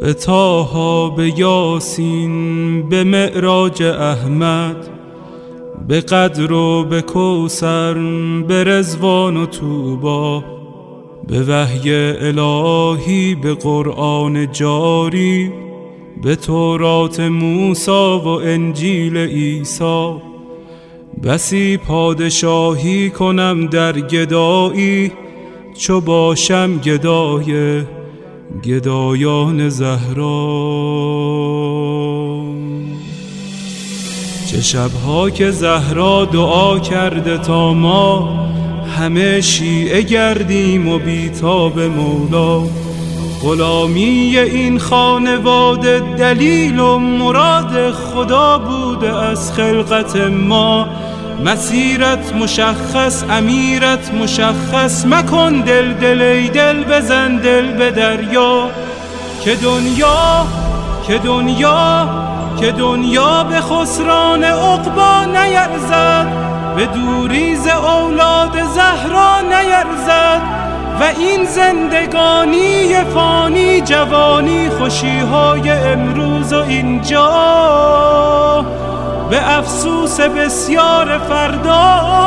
به تاها به یاسین به معراج احمد به قدر و به کوسر به رزوان و توبا به وحی الهی به قرآن جاری به تورات موسا و انجیل عیسی. بسی پادشاهی کنم در گدایی چو باشم گدای گدایان زهرا. چه شبها که زهرا دعا کرده تا ما همه شیعه گردیم و بیتاب مولا. غلامی این خانواده دلیل و مراد خدا بوده از خلقت ما. مسیرت مشخص امیرت مشخص. مکن دل دل دل بزن دل به دریا. که دنیا که دنیا که دنیا به خسران عقبا نیرزد. به دوریز اولاد زهرا نیرزد. و این زندگانی فانی جوانی خوشیهای امروز و اینجا. به افسوس بسیار فردا